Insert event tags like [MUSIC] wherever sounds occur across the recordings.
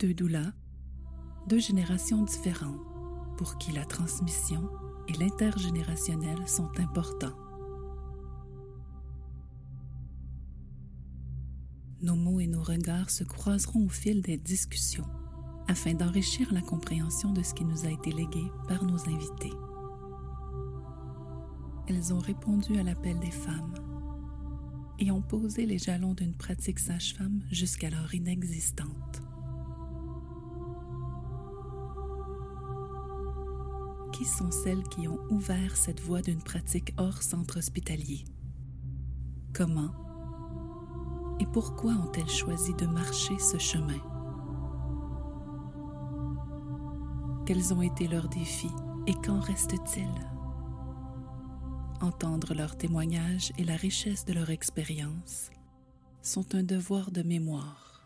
Deux doulas, deux générations différentes pour qui la transmission et l'intergénérationnel sont importants. Nos mots et nos regards se croiseront au fil des discussions afin d'enrichir la compréhension de ce qui nous a été légué par nos invités. Elles ont répondu à l'appel des femmes et ont posé les jalons d'une pratique sage-femme jusqu'alors inexistante. Sont celles qui ont ouvert cette voie d'une pratique hors centre hospitalier? Comment et pourquoi ont-elles choisi de marcher ce chemin? Quels ont été leurs défis et qu'en reste-t-il? Entendre leurs témoignages et la richesse de leur expérience sont un devoir de mémoire.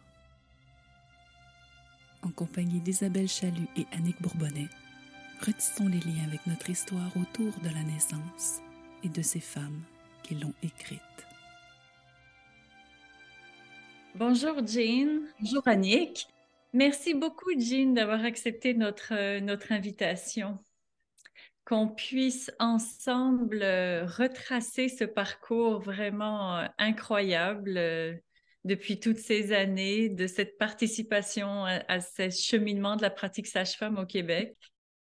En compagnie d'Isabelle Chalut et Annick Bourbonnais, retissons les liens avec notre histoire autour de la naissance et de ces femmes qui l'ont écrite. Bonjour Jean, bonjour Annick. Merci beaucoup Jean d'avoir accepté notre, euh, notre invitation. Qu'on puisse ensemble euh, retracer ce parcours vraiment euh, incroyable depuis toutes ces années de cette participation à, à ce cheminement de la pratique sage-femme au Québec.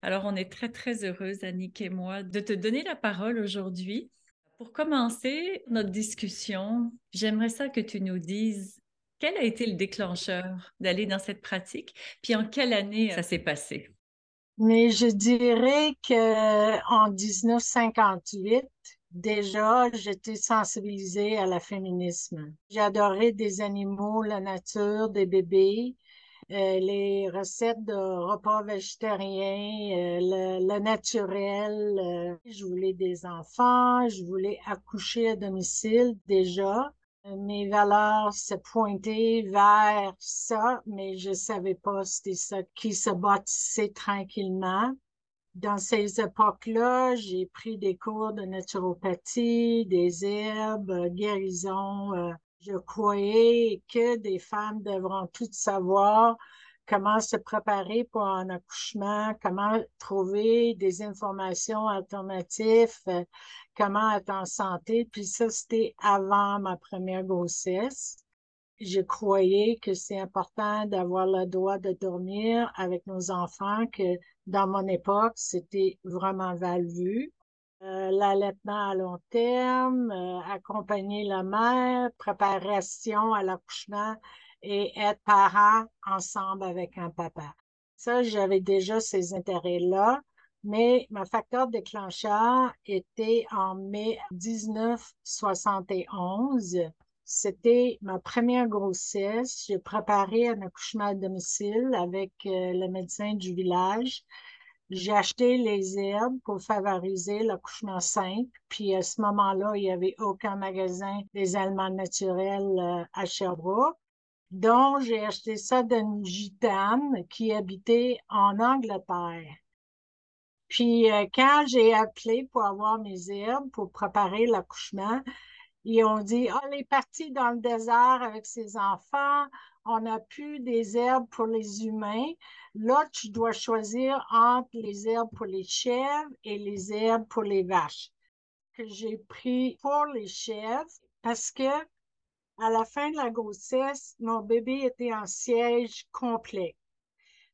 Alors, on est très, très heureuse, Annick et moi, de te donner la parole aujourd'hui. Pour commencer notre discussion, j'aimerais ça que tu nous dises quel a été le déclencheur d'aller dans cette pratique, puis en quelle année ça s'est passé? Mais je dirais que en 1958, déjà, j'étais sensibilisée à la féminisme. J'adorais des animaux, la nature, des bébés. Euh, les recettes de repas végétariens, euh, le, naturel. Euh, je voulais des enfants, je voulais accoucher à domicile déjà. Mes valeurs se pointaient vers ça, mais je savais pas c'était ça qui se bâtissait tranquillement. Dans ces époques-là, j'ai pris des cours de naturopathie, des herbes, guérison, je croyais que des femmes devront toutes savoir comment se préparer pour un accouchement, comment trouver des informations alternatives, euh, comment être en santé. Puis ça, c'était avant ma première grossesse. Je croyais que c'est important d'avoir le droit de dormir avec nos enfants, que dans mon époque, c'était vraiment mal vu. Euh, l'allaitement à long terme, euh, accompagner la mère, préparation à l'accouchement et être parent ensemble avec un papa. Ça, j'avais déjà ces intérêts-là, mais ma facteur déclencheur était en mai 1971. C'était ma première grossesse. J'ai préparé un accouchement à domicile avec euh, le médecin du village. J'ai acheté les herbes pour favoriser l'accouchement simple. Puis à ce moment-là, il n'y avait aucun magasin des aliments naturels euh, à Sherbrooke. Donc, j'ai acheté ça d'une gitane qui habitait en Angleterre. Puis euh, quand j'ai appelé pour avoir mes herbes pour préparer l'accouchement, ils ont dit, oh, elle est partie dans le désert avec ses enfants, on n'a plus des herbes pour les humains. Là, tu dois choisir entre les herbes pour les chèvres et les herbes pour les vaches. Que j'ai pris pour les chèvres parce que à la fin de la grossesse, mon bébé était en siège complet.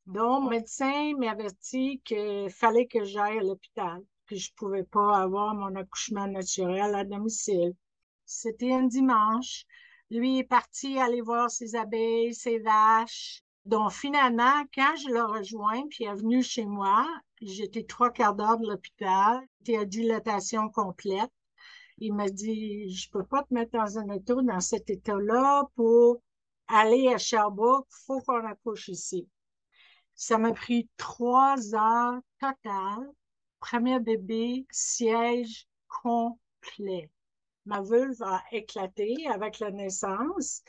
Donc, mon médecin m'avertit qu'il fallait que j'aille à l'hôpital, que je ne pouvais pas avoir mon accouchement naturel à domicile. C'était un dimanche. Lui est parti aller voir ses abeilles, ses vaches. Donc, finalement, quand je l'ai rejoint, puis il est venu chez moi, j'étais trois quarts d'heure de l'hôpital, j'étais à dilatation complète. Il m'a dit, je peux pas te mettre dans un auto dans cet état-là pour aller à Sherbrooke, faut qu'on accouche ici. Ça m'a pris trois heures totales. Premier bébé, siège complet ma vulve a éclaté avec la naissance.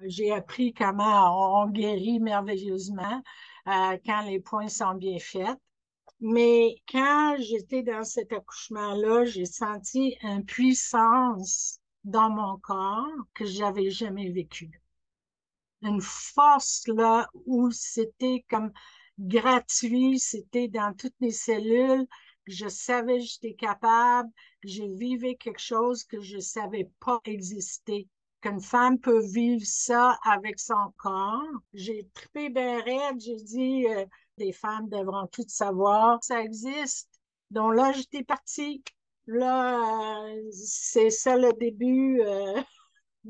J'ai appris comment on, guérit merveilleusement euh, quand les points sont bien faits. Mais quand j'étais dans cet accouchement-là, j'ai senti une puissance dans mon corps que j'avais jamais vécu. une force là où c'était comme gratuit, c'était dans toutes mes cellules. Je savais que j'étais capable, que je vivais quelque chose que je savais pas exister. Qu'une femme peut vivre ça avec son corps. J'ai trippé bien raide, j'ai dit, euh, les femmes devront toutes savoir, ça existe. Donc là, j'étais partie. Là, euh, c'est ça le début euh,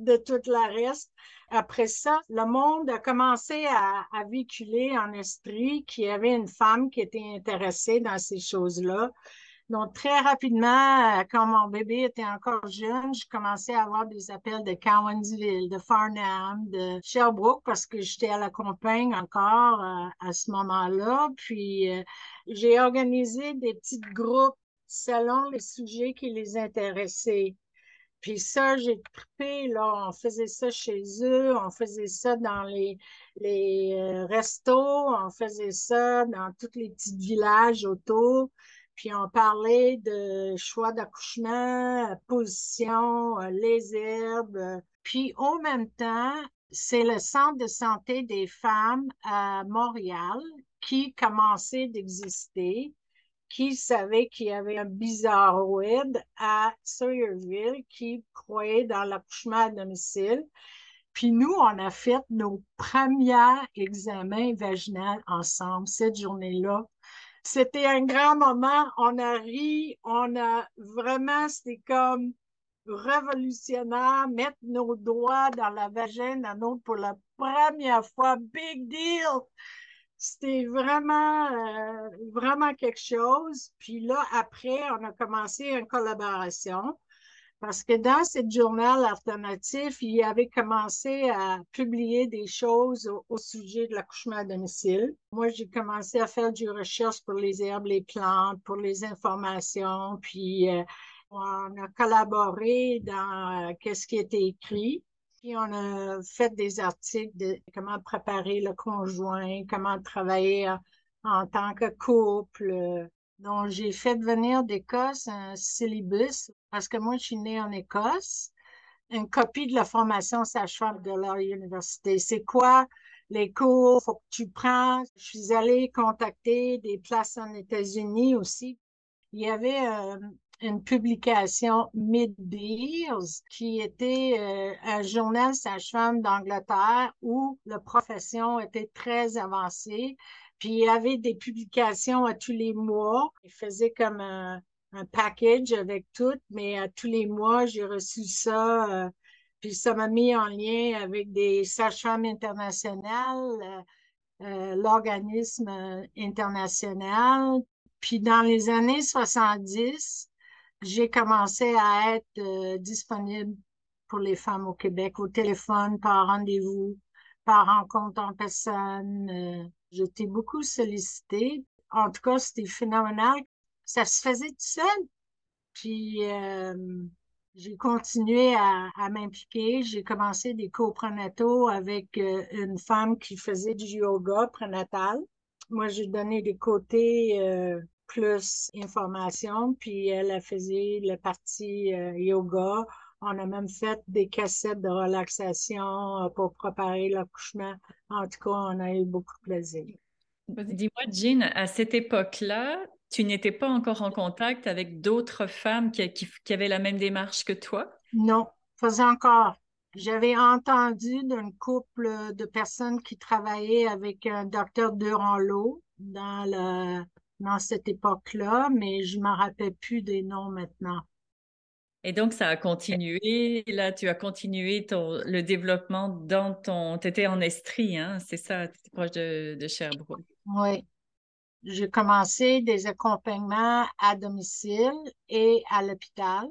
de tout le reste. Après ça, le monde a commencé à, véhiculer en esprit qu'il y avait une femme qui était intéressée dans ces choses-là. Donc, très rapidement, quand mon bébé était encore jeune, je commençais à avoir des appels de Cowansville, de Farnham, de Sherbrooke, parce que j'étais à la campagne encore euh, à ce moment-là. Puis, euh, j'ai organisé des petits groupes selon les sujets qui les intéressaient. Puis ça, j'ai trippé, là, on faisait ça chez eux, on faisait ça dans les, les euh, restos, on faisait ça dans tous les petits villages autour. Puis on parlait de choix d'accouchement, position, euh, les herbes. Puis en même temps, c'est le centre de santé des femmes à Montréal qui commençait d'exister qui savait qu'il y avait un bizarroïde à Sawyerville qui croyait dans l'accouchement à domicile. Puis nous, on a fait nos premiers examens vaginaux ensemble cette journée-là. C'était un grand moment. On a ri, on a vraiment, c'était comme révolutionnaire, mettre nos doigts dans la vagine à nous pour la première fois. Big deal! C'était vraiment, euh, vraiment quelque chose. Puis là, après, on a commencé une collaboration parce que dans ce journal alternatif, il avait commencé à publier des choses au, sujet de l'accouchement à domicile. Moi, j'ai commencé à faire du recherche pour les herbes, les plantes, pour les informations, puis euh, on a collaboré dans euh, qu'est-ce qui était écrit. Puis on a fait des articles de comment préparer le conjoint, comment travailler en, tant que couple. Donc, j'ai fait venir d'Écosse un syllabus parce que moi, je suis née en Écosse. Une copie de la formation sage-femme de leur université. C'est quoi les cours? Faut que tu prends? Je suis allée contacter des places en États-Unis aussi. Il y avait euh, une publication Mid-Beers, qui était euh, un journal sage-femme d'Angleterre où la profession était très avancée. Puis il y avait des publications à tous les mois. Il faisait comme un, package avec tout, mais à tous les mois, j'ai reçu ça. Euh, puis ça m'a mis en lien avec des sages-femmes internationales, euh, l'organisme international. Puis dans les années 70, j'ai commencé à être euh, disponible pour les femmes au Québec, au téléphone, par rendez-vous, par rencontre en personne. Euh, j'étais beaucoup sollicitée. En tout cas, c'était phénoménal. Ça se faisait tout seul. Puis, euh, j'ai continué à, à m'impliquer. J'ai commencé des cours prénataux avec une femme qui faisait du yoga prénatal. Moi, j'ai donné des côtés plus information, puis elle a fait la partie euh, yoga. On a même fait des cassettes de relaxation euh, pour préparer l'accouchement. En tout cas, on a eu beaucoup de plaisir. Dis-moi, Jean, à cette époque-là, tu n'étais pas encore en contact avec d'autres femmes qui, qui, avaient la même démarche que toi? Non, faisais encore. J'avais entendu d'un couple de personnes qui travaillaient avec un docteur Durand-Lot dans le dans cette époque-là, mais je ne me rappelle plus des noms maintenant. Et donc, ça a continué. Là, tu as continué ton, le développement dans ton. Tu étais en Estrie, hein? c'est ça, tu étais proche de, de Sherbrooke. Oui. J'ai commencé des accompagnements à domicile et à l'hôpital.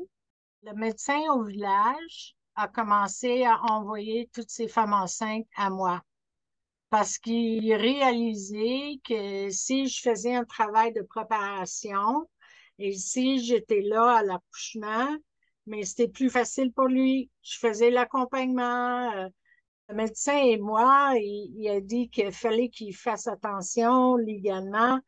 Le médecin au village a commencé à envoyer toutes ces femmes enceintes à moi parce qu'il réalisait que si je faisais un travail de préparation et si j'étais là à l'accouchement, mais c'était plus facile pour lui. Je faisais l'accompagnement. Euh, le médecin et moi, il, a dit qu'il fallait qu'il fasse attention légalement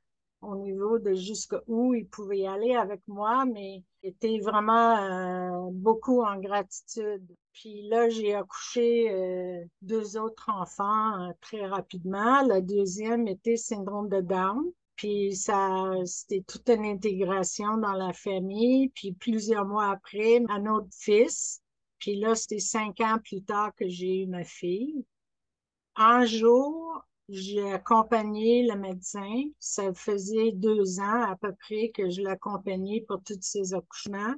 au niveau de jusqu'où il pouvait aller avec moi, mais il était vraiment euh, beaucoup en gratitude. Puis là, j'ai accouché euh, deux autres enfants euh, très rapidement. La deuxième était syndrome de Down. Puis ça, c'était toute une intégration dans la famille. Puis plusieurs mois après, un autre fils. Puis là, c'était cinq ans plus tard que j'ai eu ma fille. Un jour, j'ai accompagné le médecin. Ça faisait deux ans à peu près que je l'accompagnais pour tous ses accouchements.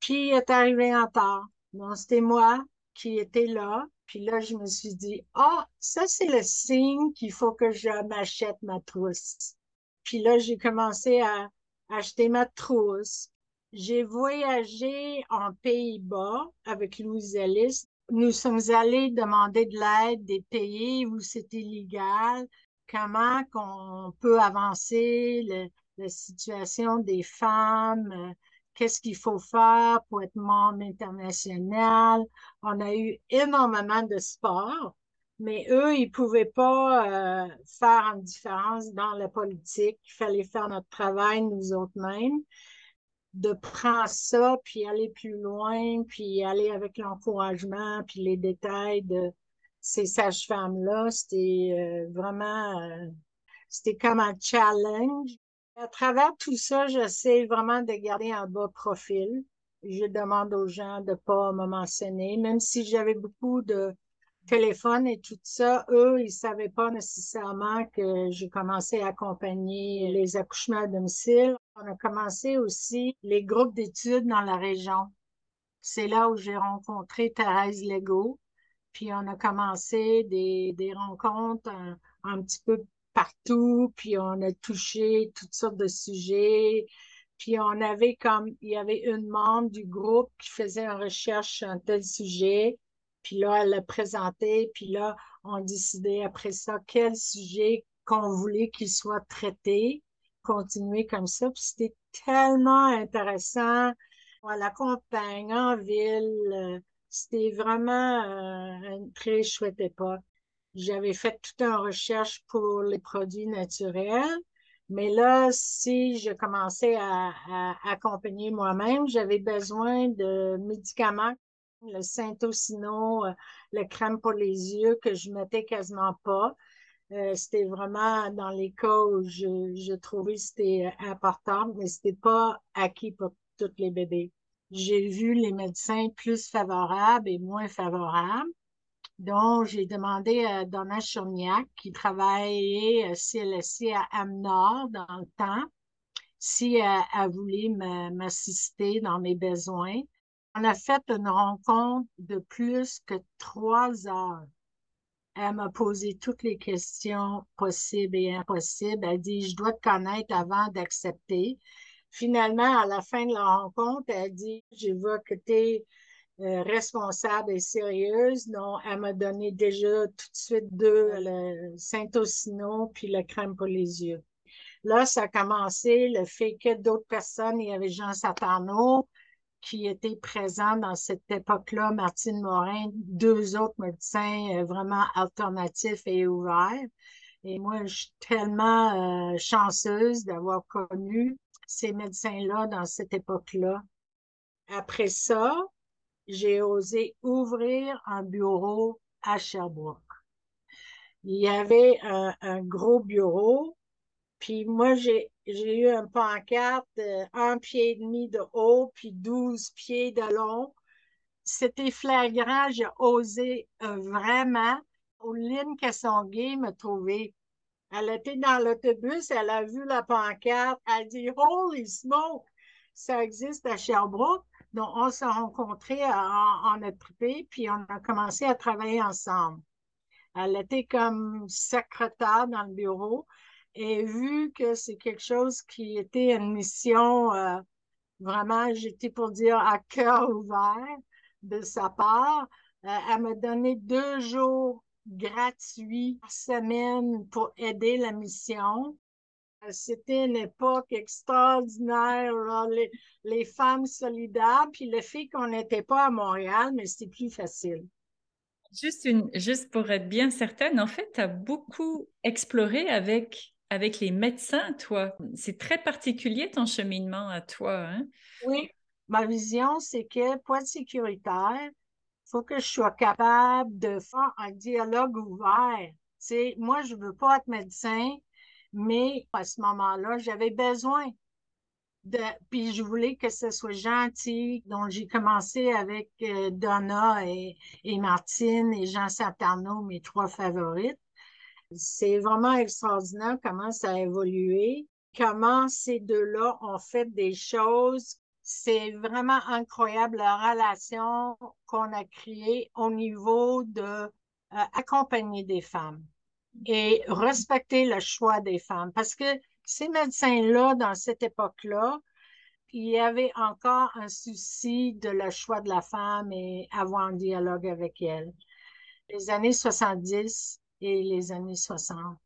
Puis il est arrivé en tard. Donc, c'était moi qui étais là. Puis là, je me suis dit, ah, ça, c'est le signe qu'il faut que je m'achète ma trousse. Puis là, j'ai commencé à acheter ma trousse. J'ai voyagé en Pays-Bas avec Louise Ellis. Nous sommes allés demander de l'aide des pays où c'était légal, comment qu'on peut avancer la situation des femmes, qu'est-ce qu'il faut faire pour être membre international. On a eu énormément de sport, mais eux, ils pouvaient pas euh, faire une différence dans la politique. Il fallait faire notre travail nous autres mêmes de prendre ça, puis aller plus loin, puis aller avec l'encouragement, puis les détails de ces sages-femmes-là, c'était euh, vraiment, euh, c'était comme un challenge. À travers tout ça, j'essaie vraiment de garder un bas profil. Je demande aux gens de pas me mentionner, même si j'avais beaucoup de téléphones et tout ça, eux, ils savaient pas nécessairement que j'ai commencé à accompagner les accouchements à domicile. On a commencé aussi les groupes d'études dans la région. C'est là où j'ai rencontré Thérèse Legault. Puis on a commencé des, des rencontres un, un petit peu partout, puis on a touché toutes sortes de sujets. Puis on avait comme, il y avait une membre du groupe qui faisait une recherche sur un tel sujet. Puis là, elle l'a présenté. Puis là, on décidait après ça quel sujet qu'on voulait qu'il soit traité. Continuer comme ça. Puis c'était tellement intéressant. À la campagne, en ville, c'était vraiment euh, une très chouette époque. J'avais fait toute une recherche pour les produits naturels, mais là, si je commençais à, accompagner moi-même, j'avais besoin de médicaments, le Saint-Ocino, euh, le crème pour les yeux que je mettais quasiment pas. Euh, c'était vraiment dans les cas où je, je trouvais c'était important, mais c'était pas acquis pour tous les bébés. J'ai vu les médecins plus favorables et moins favorables. Donc, j'ai demandé à Donna Chourniac, qui travaillait à CLSC à Amnord dans le temps, si elle, voulait m'assister dans mes besoins. On a fait une rencontre de plus que trois heures. Elle m'a posé toutes les questions possibles et impossibles. Elle dit, je dois te connaître avant d'accepter. Finalement, à la fin de la rencontre, elle dit, je vois que tu euh, responsable et sérieuse. Non, elle m'a donné déjà tout de suite deux, le Saint-Ocino puis le crème pour les yeux. Là, ça a commencé le fait que d'autres personnes, il y avait Jean Satarno qui était présent dans cette époque-là, Martine Morin, deux autres médecins euh, vraiment alternatifs et ouverts. Et moi, je suis tellement euh, chanceuse d'avoir connu ces médecins-là dans cette époque-là. Après ça, j'ai osé ouvrir un bureau à Sherbrooke. Il y avait un, gros bureau, puis moi, j'ai, eu un pancarte euh, un pied et demi de haut, puis douze pieds de long. C'était flagrant, j'ai osé euh, vraiment. Pauline Kassonguay me trouver. Elle était dans l'autobus, elle a vu la pancarte, elle dit Holy smoke, ça existe à Sherbrooke. Donc, on s'est rencontrés en, privé, puis on a commencé à travailler ensemble. Elle était comme secrétaire dans le bureau et vu que c'est quelque chose qui était une mission euh, vraiment, j'étais pour dire à cœur ouvert de sa part, euh, elle m'a donné deux jours gratuits par semaine pour aider la mission. C'était une époque extraordinaire, les, femmes solidaires, puis le fait qu'on n'était pas à Montréal, mais c'était plus facile. Juste, une, juste pour être bien certaine, en fait, tu as beaucoup exploré avec, avec les médecins, toi. C'est très particulier ton cheminement à toi. Hein? Oui, ma vision, c'est que pour être sécuritaire, Il faut que je sois capable de faire un dialogue ouvert. moi, je veux pas être médecin, mais à ce moment-là, j'avais besoin de, puis je voulais que ce soit gentil. Donc, j'ai commencé avec euh, Donna et, Martine et Jean Satarno, mes trois favorites. C'est vraiment extraordinaire comment ça a évolué, comment ces deux-là ont fait des choses. C'est vraiment incroyable la relation qu'on a créée au niveau de euh, accompagner des femmes et respecter le choix des femmes. Parce que ces médecins-là, dans cette époque-là, il y avait encore un souci de le choix de la femme et avoir un dialogue avec elle. Les années 70 et les années 60.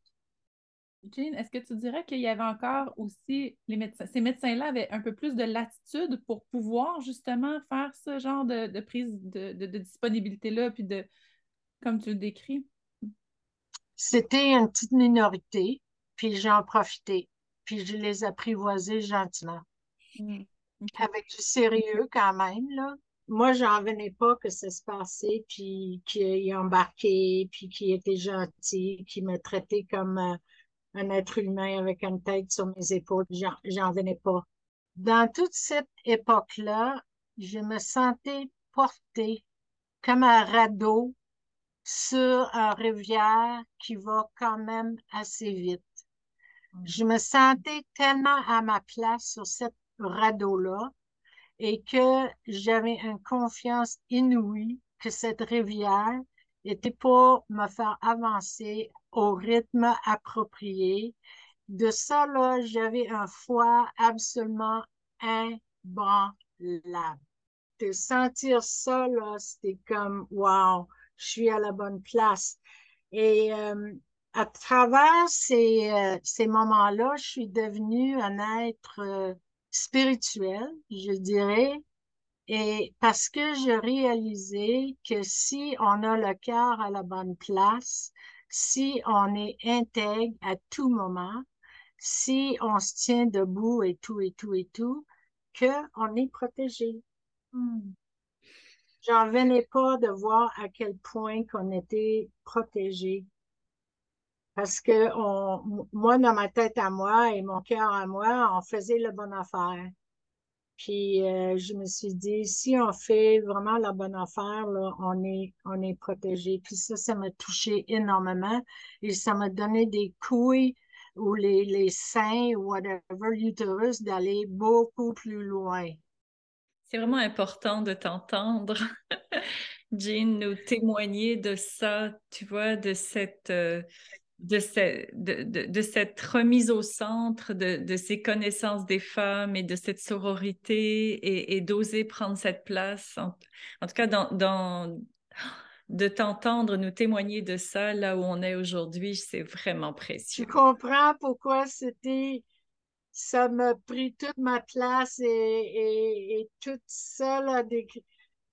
Jean, est-ce que tu dirais qu'il y avait encore aussi les médecins, ces médecins-là avaient un peu plus de latitude pour pouvoir justement faire ce genre de, prise de, de disponibilité-là, puis de, comme tu le décris? C'était une petite minorité, puis j'en profitais, puis je les apprivoisais gentiment. Hmm, Avec du sérieux quand même, là. Moi, j'en venais pas que ça se passait, puis qu'il embarqué, puis qu'il était gentil, qu'il me traitait comme euh, un être humain avec une tête sur mes épaules. J'en venais pas. Dans toute cette époque-là, je me sentais portée comme un radeau sur une rivière qui va quand même assez vite. Mm. Je me sentais tellement à ma place sur cette radeau-là et que j'avais une confiance inouïe que cette rivière était pour me faire avancer au rythme approprié. De ça, là, j'avais un foi absolument inbranlable. De sentir ça, là, c'était comme, wow, je suis à la bonne place. Et euh, à travers ces, euh, ces moments-là, je suis devenue un être euh, spirituel, je dirais, et parce que j'ai réalisé que si on a le cœur à la bonne place, si on est intègre à tout moment, si on se tient debout et tout et tout et tout, que on est protégé. Hmm. J'en venais pas de voir à quel point qu'on était protégé. Parce que on, moi, dans ma tête à moi et mon cœur à moi, on faisait la bonne affaire. Puis euh, je me suis dit, si on fait vraiment la bonne affaire, là, on est, on est protégé. Puis ça, ça m'a touché énormément et ça m'a donné des couilles ou les, les seins ou whatever, l'utérus, d'aller beaucoup plus loin. C'est vraiment important de t'entendre, [LAUGHS] Jean, nous témoigner de ça, tu vois, de cette, euh, de, de, cette remise au centre de, ces connaissances des femmes et de cette sororité et, d'oser prendre cette place. En, tout cas, de t'entendre nous témoigner de ça là où on est aujourd'hui, c'est vraiment précieux. Tu comprends pourquoi c'était ça m'a pris toute ma place et, tout ça, là,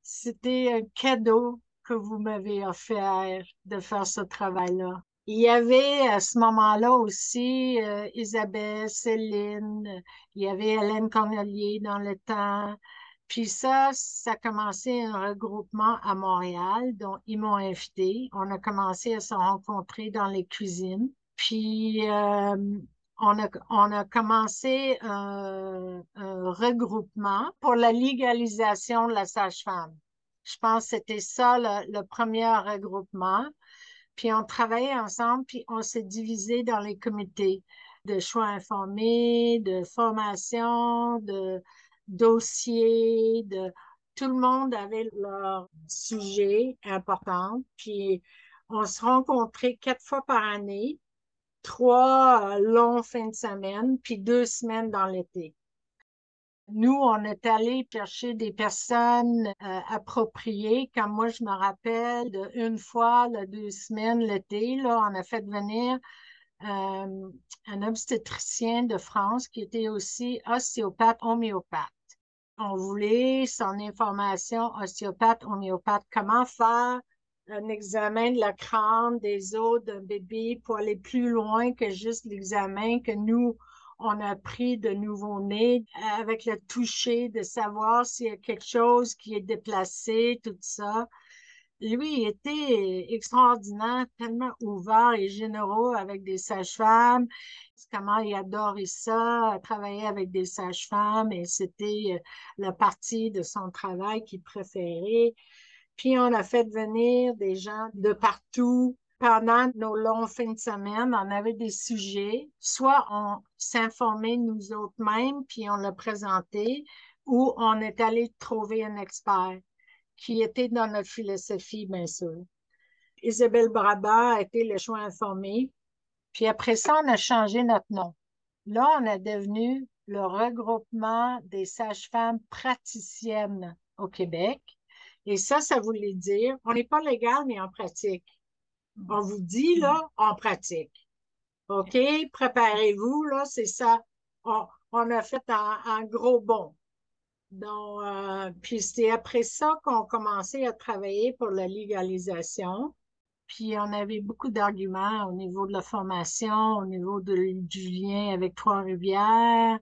c'était un cadeau que vous m'avez offert de faire ce travail-là. Il y avait à ce moment-là aussi euh, Isabelle, Céline, il y avait Hélène Cornelier dans le temps. Puis ça, ça a commencé un regroupement à Montréal, dont ils m'ont invité. On a commencé à se rencontrer dans les cuisines. Puis euh, on a, on a commencé un, regroupement pour la légalisation de la sage-femme. Je pense que c'était ça le, premier regroupement. Puis on travaillait ensemble, puis on s'est divisé dans les comités de choix informés, de formation, de dossiers, de tout le monde avait leur sujet important. Puis on se rencontrait quatre fois par année trois longs fins de semaine, puis deux semaines dans l'été. Nous, on est allé chercher des personnes euh, appropriées. Comme moi, je me rappelle d'une fois, deux semaines l'été, là, on a fait venir euh, un obstétricien de France qui était aussi ostéopathe homéopathe. On voulait son information ostéopathe homéopathe, comment faire un examen de la crâne des os d'un bébé pour aller plus loin que juste l'examen que nous, on a pris de nouveau-né avec le toucher, de savoir s'il y a quelque chose qui est déplacé, tout ça. lui, il était extraordinaire, tellement ouvert et généreux avec des sages-femmes. Comment il adorait ça, travailler avec des sages-femmes, et c'était euh, la partie de son travail qu'il préférait. Puis on a fait venir des gens de partout. Pendant nos longs fins de semaine, on avait des sujets. Soit on s'informait nous autres mêmes, puis on le présentait, ou on est allé trouver un expert qui était dans notre philosophie, bien sûr. Isabelle Braba a été le choix informé. Puis après ça, on a changé notre nom. Là, on est devenu le regroupement des sages-femmes praticiennes au Québec. Et ça, ça voulait dire, on n'est pas légal, mais on pratique. On vous dit, là, on pratique. OK? Préparez-vous, là, c'est ça. On, a fait un gros bond. Donc, euh, puis c'est après ça qu'on commençait à travailler pour la légalisation. Puis on avait beaucoup d'arguments au niveau de la formation, au niveau de, du lien avec Trois-Rivières.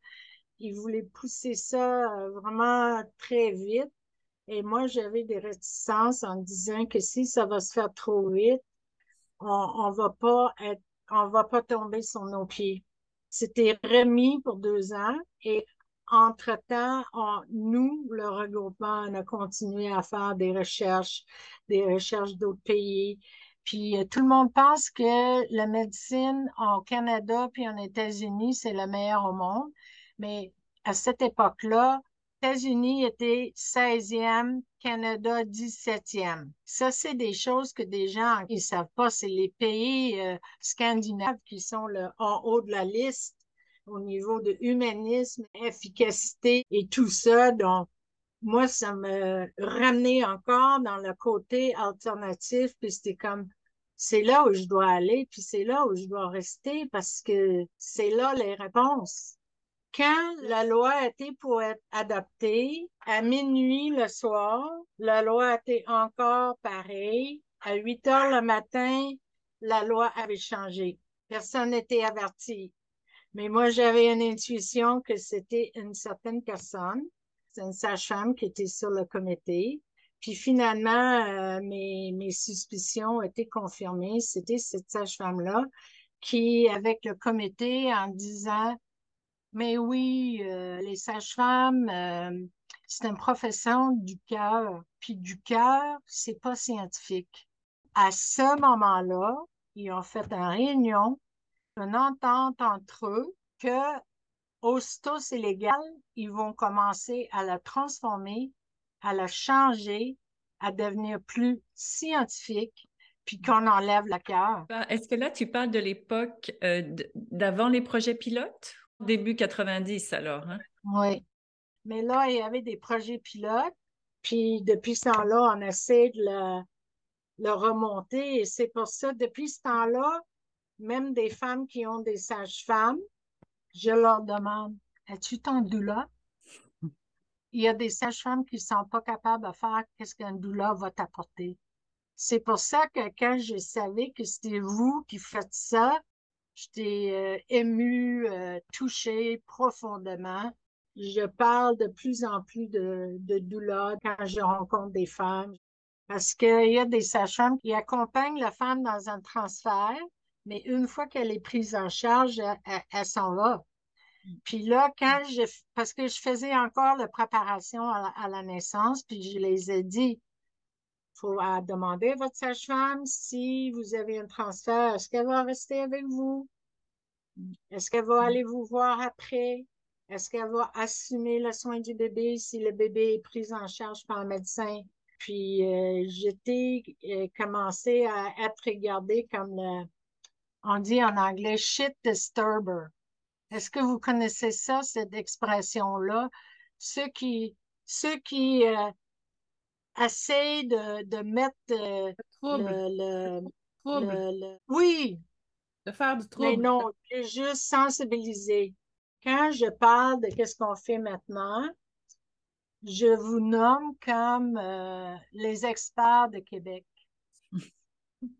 Ils voulaient pousser ça euh, vraiment très vite. Et moi, j'avais des réticences en disant que si ça va se faire trop vite, on, on va pas être, on va pas tomber sur nos pieds. C'était remis pour deux ans et entre-temps, nous, le regroupement, on a continué à faire des recherches, des recherches d'autres pays. Puis euh, tout le monde pense que la médecine au Canada puis en États-Unis, c'est la meilleure au monde. Mais à cette époque-là, États-Unis étaient 16e, Canada 17e. Ça, c'est des choses que des gens ne savent pas. C'est les pays euh, scandinaves qui sont en haut de la liste au niveau de humanisme, efficacité et tout ça. Donc, moi, ça me ramenait encore dans le côté alternatif, puis c'était comme, c'est là où je dois aller, puis c'est là où je dois rester parce que c'est là les réponses. Quand la loi a été pour être adoptée, à minuit le soir, la loi a été encore pareille. À 8 heures le matin, la loi avait changé. Personne n'était averti. Mais moi, j'avais une intuition que c'était une certaine personne, c'est une sage-femme qui était sur le comité. Puis finalement, euh, mes, mes suspicions ont été confirmées. C'était cette sage-femme-là qui, avec le comité, en disant, mais oui, euh, les sages-femmes, euh, c'est une profession du cœur. Puis du cœur, c'est pas scientifique. À ce moment-là, ils ont fait une réunion une entente entre eux que, aussitôt c'est légal, ils vont commencer à la transformer, à la changer, à devenir plus scientifique, puis qu'on enlève la cœur. Est-ce que là, tu parles de l'époque euh, d'avant les projets pilotes? Début 90, alors, hein? Oui. Mais là, il y avait des projets pilotes, puis depuis ce temps-là, on essaie de le, le remonter, et c'est pour ça, depuis ce temps-là, même des femmes qui ont des sages-femmes, je leur demande As-tu ton doula Il y a des sages-femmes qui ne sont pas capables de faire ce qu'un doula va t'apporter. C'est pour ça que quand je savais que c'était vous qui faites ça, j'étais euh, émue, euh, touchée profondément. Je parle de plus en plus de, de doula quand je rencontre des femmes parce qu'il y a des sages-femmes qui accompagnent la femme dans un transfert mais une fois qu'elle est prise en charge, elle, s'en va. Puis là, quand je, parce que je faisais encore la préparation à la, naissance, puis je les ai dit, il faut demander à votre sage-femme si vous avez un transfert, est-ce qu'elle va rester avec vous? Est-ce qu'elle va aller vous voir après? Est-ce qu'elle va assumer le soin du bébé si le bébé est pris en charge par un médecin? Puis euh, j'étais euh, commencé à être regardée comme le, on dit en anglais shit disturber. Est-ce que vous connaissez ça, cette expression-là? Ceux qui, ceux qui euh, essayent de, mettre euh, le, le, Oui. De faire du trouble. Mais non, juste sensibiliser. Quand je parle de qu'est-ce qu'on fait maintenant, je vous nomme comme euh, les experts de Québec [LAUGHS]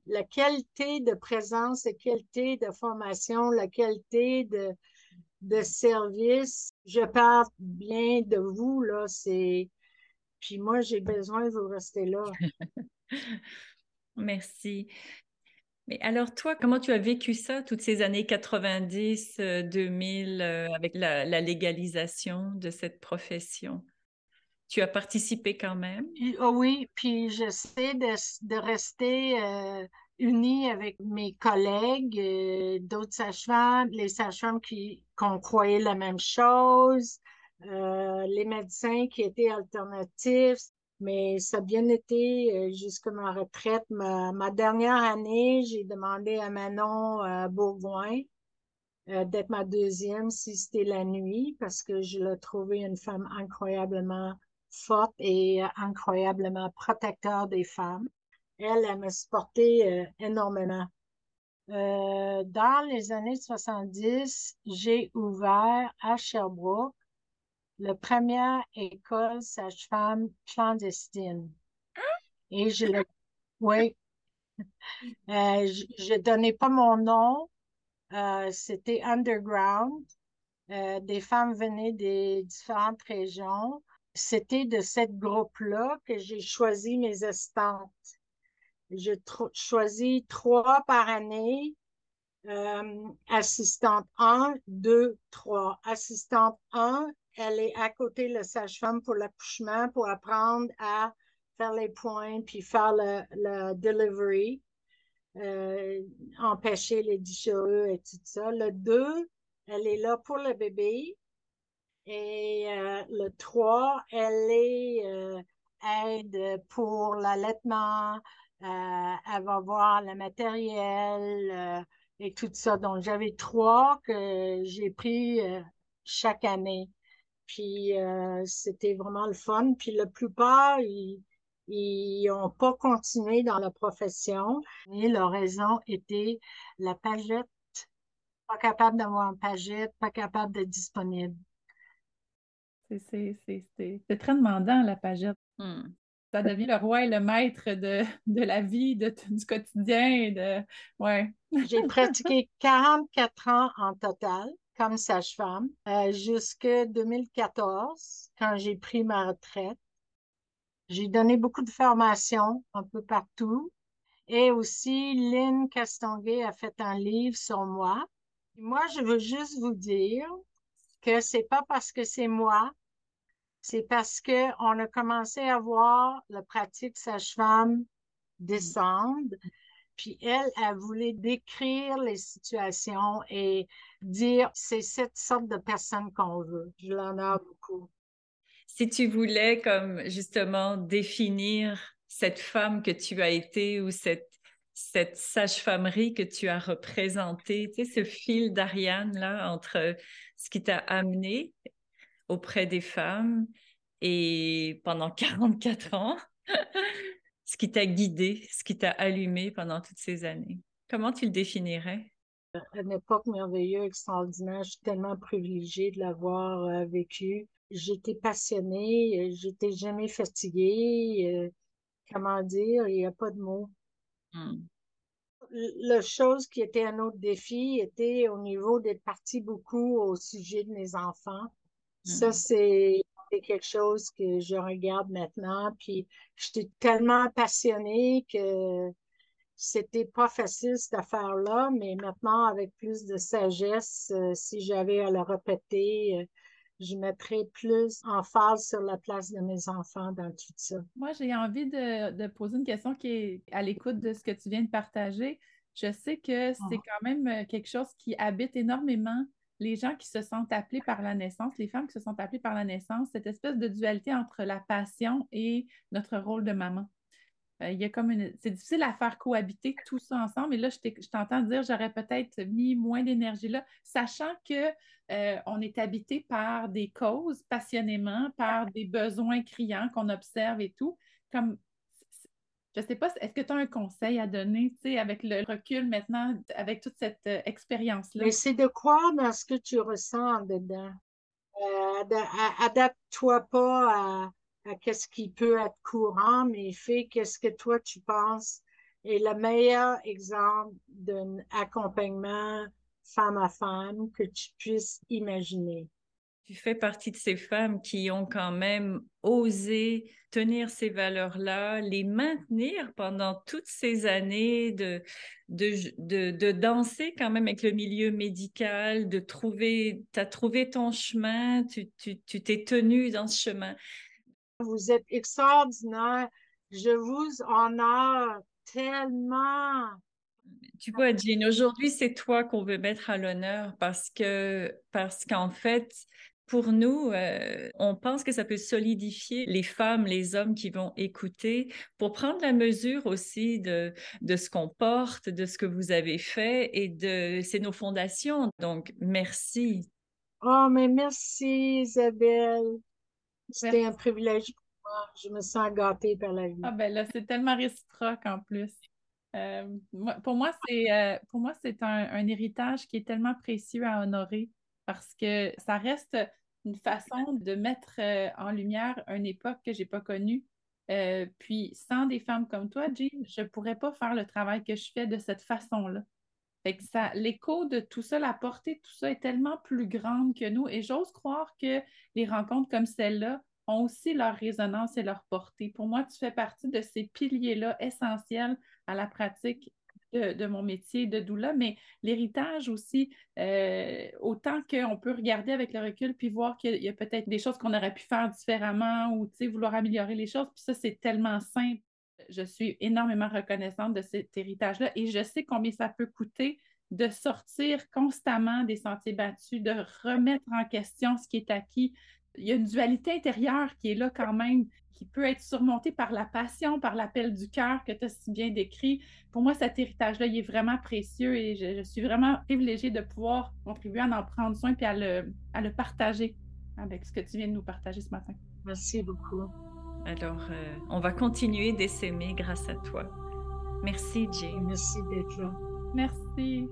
la qualité de présence, la qualité de formation, la qualité de, de service. Je parle bien de vous, là, c'est... Puis moi, j'ai besoin de vous rester là. [LAUGHS] Merci. Mais alors toi, comment tu as vécu ça toutes ces années 90, 2000 euh, euh, avec la, légalisation de cette profession? Tu as participé quand même? Oh oui, puis j'essaie de, de rester euh, unie avec mes collègues, d'autres sages-femmes, les sages-femmes qui, qu'on croyait la même chose, les médecins qui étaient alternatifs mais ça a bien été euh, jusqu'à ma retraite. Ma, dernière année, j'ai demandé à Manon euh, Bourgoin euh, d'être ma deuxième si c'était la nuit, parce que je l'ai trouvée une femme incroyablement forte et incroyablement protecteur des femmes. Elle, elle m'a supporté énormément. dans les années 70, j'ai ouvert à Sherbrooke la première école sage-femme clandestine. Et je le, oui, [LAUGHS] euh, je, ne donnais pas mon nom, euh, c'était underground. Euh, des femmes venaient des différentes régions. C'était de cette groupe-là que j'ai choisi mes assistantes. J'ai choisi trois par année. assistante 1, 2, 3. Assistante 1, elle est à côté de la sage-femme pour l'accouchement pour apprendre à faire les points puis faire le, delivery, euh, empêcher les déchirures et tout ça. Le 2, elle est là pour le bébé. Et euh, le 3, elle est euh, aide pour l'allaitement. elle va voir le matériel et tout ça. Donc, j'avais trois que j'ai pris chaque année. Puis euh, c'était vraiment le fun. Puis la plupart, ils n'ont pas continué dans la profession. Et leur raison était la pagette. Pas capable d'avoir une pagette, pas capable d'être disponible. C'est très demandant, la pagette. Hmm. Ça devient le roi et le maître de, de la vie, de, du quotidien. De... Ouais. J'ai pratiqué [LAUGHS] 44 ans en total comme sage-femme euh, jusqu'en 2014, quand j'ai pris ma retraite. J'ai donné beaucoup de formations un peu partout. Et aussi, Lynn Castonguay a fait un livre sur moi. Moi, je veux juste vous dire que c'est pas parce que c'est moi, c'est parce que on a commencé à voir la pratique sage-femme descendre. Puis elle, elle voulait décrire les situations et dire c'est cette sorte de personne qu'on veut. Je ai beaucoup. Si tu voulais comme justement définir cette femme que tu as été ou cette cette sage-famerie que tu as représentée, tu sais, ce fil d'Ariane là entre ce qui t'a amené auprès des femmes et pendant [LAUGHS] 44 ans, ce qui t'a guidé, ce qui t'a allumé pendant toutes ces années? Comment tu le définirais? Une époque merveilleuse, extraordinaire. Je suis tellement privilégiée de l'avoir euh, vécu. J'étais passionnée, euh, j'étais jamais fatiguée. Euh, comment dire, il n'y a pas de mots. Hmm. La chose qui était un autre défi était au niveau d'être partie beaucoup au sujet de mes enfants. Ça, hmm. C'est quelque chose que je regarde maintenant. Puis j'étais tellement passionnée que c'était pas facile cette affaire-là, mais maintenant, avec plus de sagesse, euh, si j'avais à le répéter, euh, je mettrais plus en phase sur la place de mes enfants dans tout ça. Moi, j'ai envie de, poser une question qui est à l'écoute de ce que tu viens de partager. Je sais que c'est ah. quand même euh, quelque chose qui habite énormément les gens qui se sentent appelés par la naissance, les femmes qui se sont appelées par la naissance, cette espèce de dualité entre la passion et notre rôle de maman. Euh, il y a comme une... C'est difficile à faire cohabiter tout ça ensemble. Et là, je t'entends dire, j'aurais peut-être mis moins d'énergie là, sachant que euh, on est habité par des causes passionnément, par des besoins criants qu'on observe et tout. Comme je ne sais pas, est-ce que tu as un conseil à donner, tu sais, avec le recul maintenant, avec toute cette euh, expérience-là? Mais c'est de croire dans ce que tu ressens dedans. Adapte-toi pas à, à qu'est-ce qui peut être courant, mais fais qu'est-ce que toi tu penses est le meilleur exemple d'un accompagnement femme à femme que tu puisses imaginer. Tu fais partie de ces femmes qui ont quand même osé tenir ces valeurs-là, les maintenir pendant toutes ces années, de, de, de, danser quand même avec le milieu médical, de trouver, tu as trouvé ton chemin, tu t'es tu, t'es tenu dans ce chemin. Vous êtes extraordinaire. Je vous honore tellement. Tu vois, Jean, aujourd'hui, c'est toi qu'on veut mettre à l'honneur parce que parce qu'en fait, pour nous, euh, on pense que ça peut solidifier les femmes, les hommes qui vont écouter pour prendre la mesure aussi de, de ce qu'on porte, de ce que vous avez fait et de c'est nos fondations. Donc, merci. Oh, mais merci Isabelle. C'était un privilège pour moi. Je me sens gâtée par la vie. Ah ben là, c'est tellement réciproque en plus. Euh, pour moi, c'est euh, pour moi, c'est un, un, héritage qui est tellement précieux à honorer parce que ça reste une façon de mettre euh, en lumière une époque que je n'ai pas connue. Euh, puis sans des femmes comme toi, Jean, je ne pourrais pas faire le travail que je fais de cette façon-là. ça, l'écho de tout ça, la portée de tout ça est tellement plus grande que nous. Et j'ose croire que les rencontres comme celle-là ont aussi leur résonance et leur portée. Pour moi, tu fais partie de ces piliers-là essentiels à la pratique de, mon métier de doula, mais l'héritage aussi, euh, autant qu'on peut regarder avec le recul puis voir qu'il y a, peut-être des choses qu'on aurait pu faire différemment ou vouloir améliorer les choses. Puis ça, c'est tellement simple. Je suis énormément reconnaissante de cet héritage-là et je sais combien ça peut coûter de sortir constamment des sentiers battus, de remettre en question ce qui est acquis. Il y a une dualité intérieure qui est là quand même, qui peut être surmonté par la passion, par l'appel du cœur que tu as si bien décrit. Pour moi, cet héritage-là, il est vraiment précieux et je, suis vraiment privilégiée de pouvoir contribuer à en prendre soin et à le, à le partager avec ce que tu viens de nous partager ce matin. Merci beaucoup. Alors, euh, on va continuer d'essaimer grâce à toi. Merci, Jane. Merci d'être là. Merci.